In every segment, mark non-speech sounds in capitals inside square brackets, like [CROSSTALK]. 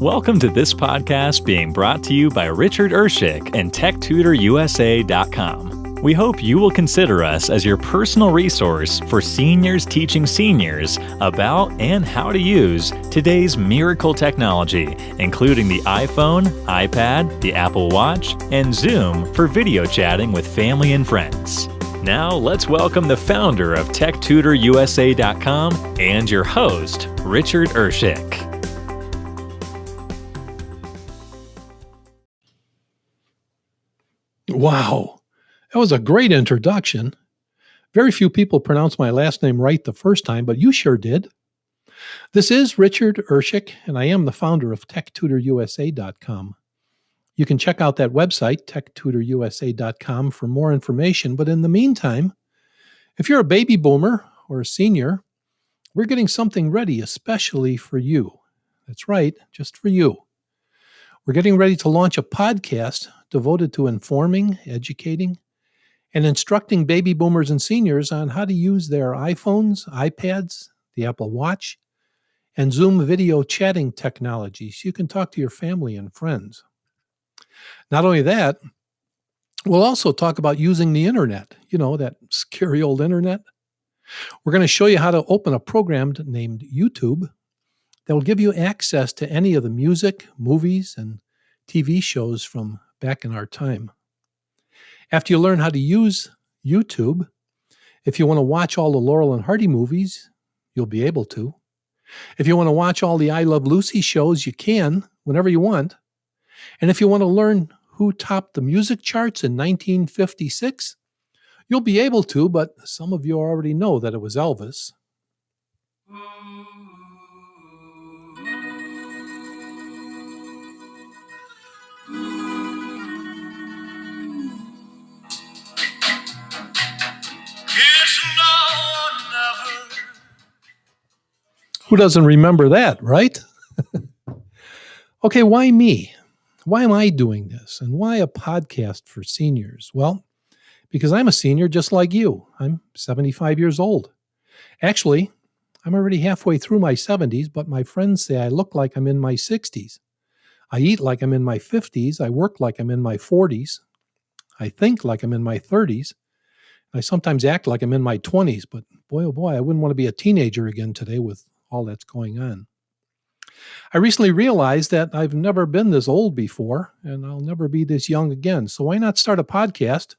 Welcome to this podcast being brought to you by Richard Urshick and TechTutorUSA.com. We hope you will consider us as your personal resource for seniors teaching seniors about and how to use today's miracle technology, including the iPhone, iPad, the Apple Watch, and Zoom for video chatting with family and friends. Now, let's welcome the founder of TechTutorUSA.com and your host, Richard Urshick. Wow, that was a great introduction. Very few people pronounce my last name right the first time, but you sure did. This is Richard Urshick, and I am the founder of TechTutorUSA.com. You can check out that website, TechTutorUSA.com, for more information. But in the meantime, if you're a baby boomer or a senior, we're getting something ready especially for you. That's right, just for you. We're getting ready to launch a podcast devoted to informing, educating, and instructing baby boomers and seniors on how to use their iPhones, iPads, the Apple Watch, and Zoom video chatting technologies. You can talk to your family and friends. Not only that, we'll also talk about using the internet, you know, that scary old internet. We're going to show you how to open a program named YouTube that will give you access to any of the music, movies, and TV shows from back in our time. After you learn how to use YouTube, if you want to watch all the Laurel and Hardy movies, you'll be able to. If you want to watch all the I Love Lucy shows, you can whenever you want. And if you want to learn who topped the music charts in 1956, you'll be able to, but some of you already know that it was Elvis. Who doesn't remember that, right? [LAUGHS] okay, why me? Why am I doing this? And why a podcast for seniors? Well, because I'm a senior just like you. I'm 75 years old. Actually, I'm already halfway through my 70s, but my friends say I look like I'm in my 60s. I eat like I'm in my 50s. I work like I'm in my 40s. I think like I'm in my 30s. I sometimes act like I'm in my 20s, but boy, oh boy, I wouldn't want to be a teenager again today with all that's going on. I recently realized that I've never been this old before, and I'll never be this young again. So why not start a podcast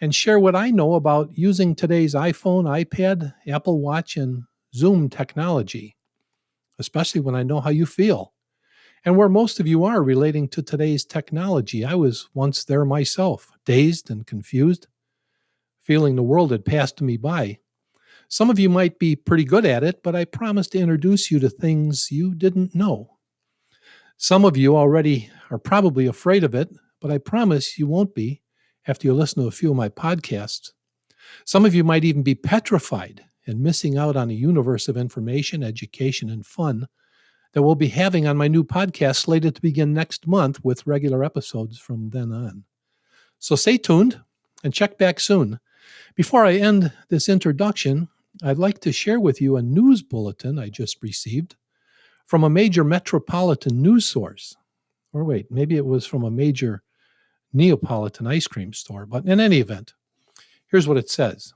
and share what I know about using today's iPhone, iPad, Apple Watch, and Zoom technology, especially when I know how you feel and where most of you are relating to today's technology. I was once there myself, dazed and confused, feeling the world had passed me by. Some of you might be pretty good at it, but I promise to introduce you to things you didn't know. Some of you already are probably afraid of it, but I promise you won't be after you listen to a few of my podcasts. Some of you might even be petrified and missing out on a universe of information, education, and fun that we'll be having on my new podcast slated to begin next month with regular episodes from then on. So stay tuned and check back soon. Before I end this introduction, I'd like to share with you a news bulletin I just received from a major metropolitan news source. Or wait, maybe it was from a major Neapolitan ice cream store. But in any event, here's what it says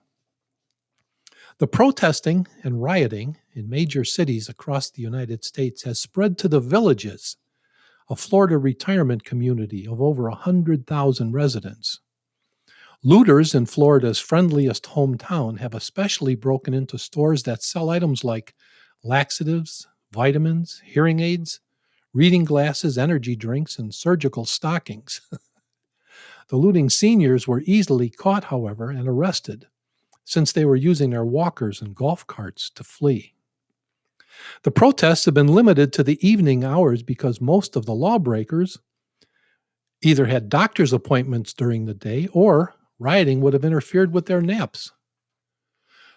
The protesting and rioting in major cities across the United States has spread to the villages, a Florida retirement community of over 100,000 residents. Looters in Florida's friendliest hometown have especially broken into stores that sell items like laxatives, vitamins, hearing aids, reading glasses, energy drinks, and surgical stockings. [LAUGHS] the looting seniors were easily caught, however, and arrested, since they were using their walkers and golf carts to flee. The protests have been limited to the evening hours because most of the lawbreakers either had doctor's appointments during the day or Rioting would have interfered with their naps.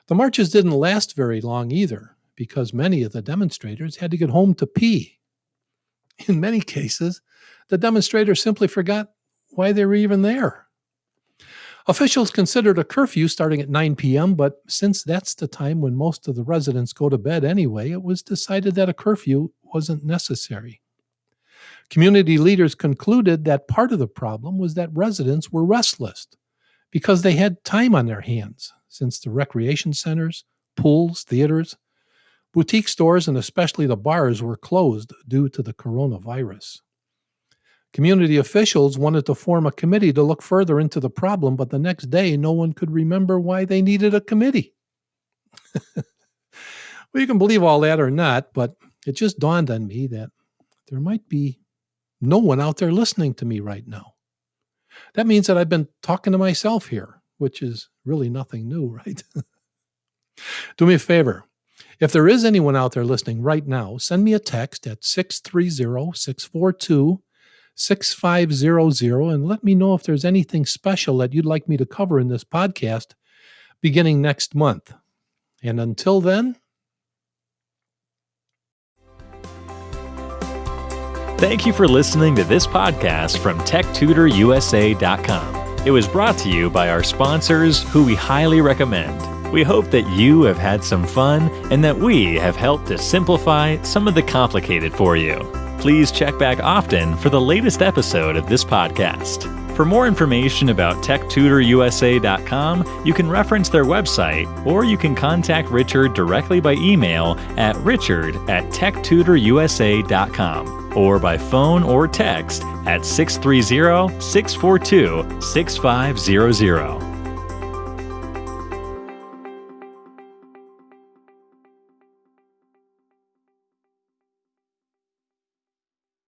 The marches didn't last very long either, because many of the demonstrators had to get home to pee. In many cases, the demonstrators simply forgot why they were even there. Officials considered a curfew starting at 9 p.m., but since that's the time when most of the residents go to bed anyway, it was decided that a curfew wasn't necessary. Community leaders concluded that part of the problem was that residents were restless because they had time on their hands, since the recreation centers, pools, theaters, boutique stores, and especially the bars were closed due to the coronavirus. Community officials wanted to form a committee to look further into the problem, but the next day no one could remember why they needed a committee. [LAUGHS] well, you can believe all that or not, but it just dawned on me that there might be no one out there listening to me right now. That means that I've been talking to myself here, which is really nothing new, [LAUGHS] right? Do me a favor. If there is anyone out there listening right now, send me a text at 630 642 6500 and let me know if there's anything special that you'd like me to cover in this podcast beginning next month. And until then, Thank you for listening to this podcast from TechTutorUSA.com. It was brought to you by our sponsors, who we highly recommend. We hope that you have had some fun and that we have helped to simplify some of the complicated for you. Please check back often for the latest episode of this podcast. For more information about TechTutorUSA.com, you can reference their website or you can contact Richard directly by email at richard at TechTutorUSA.com or by phone or text at 630 642 6500.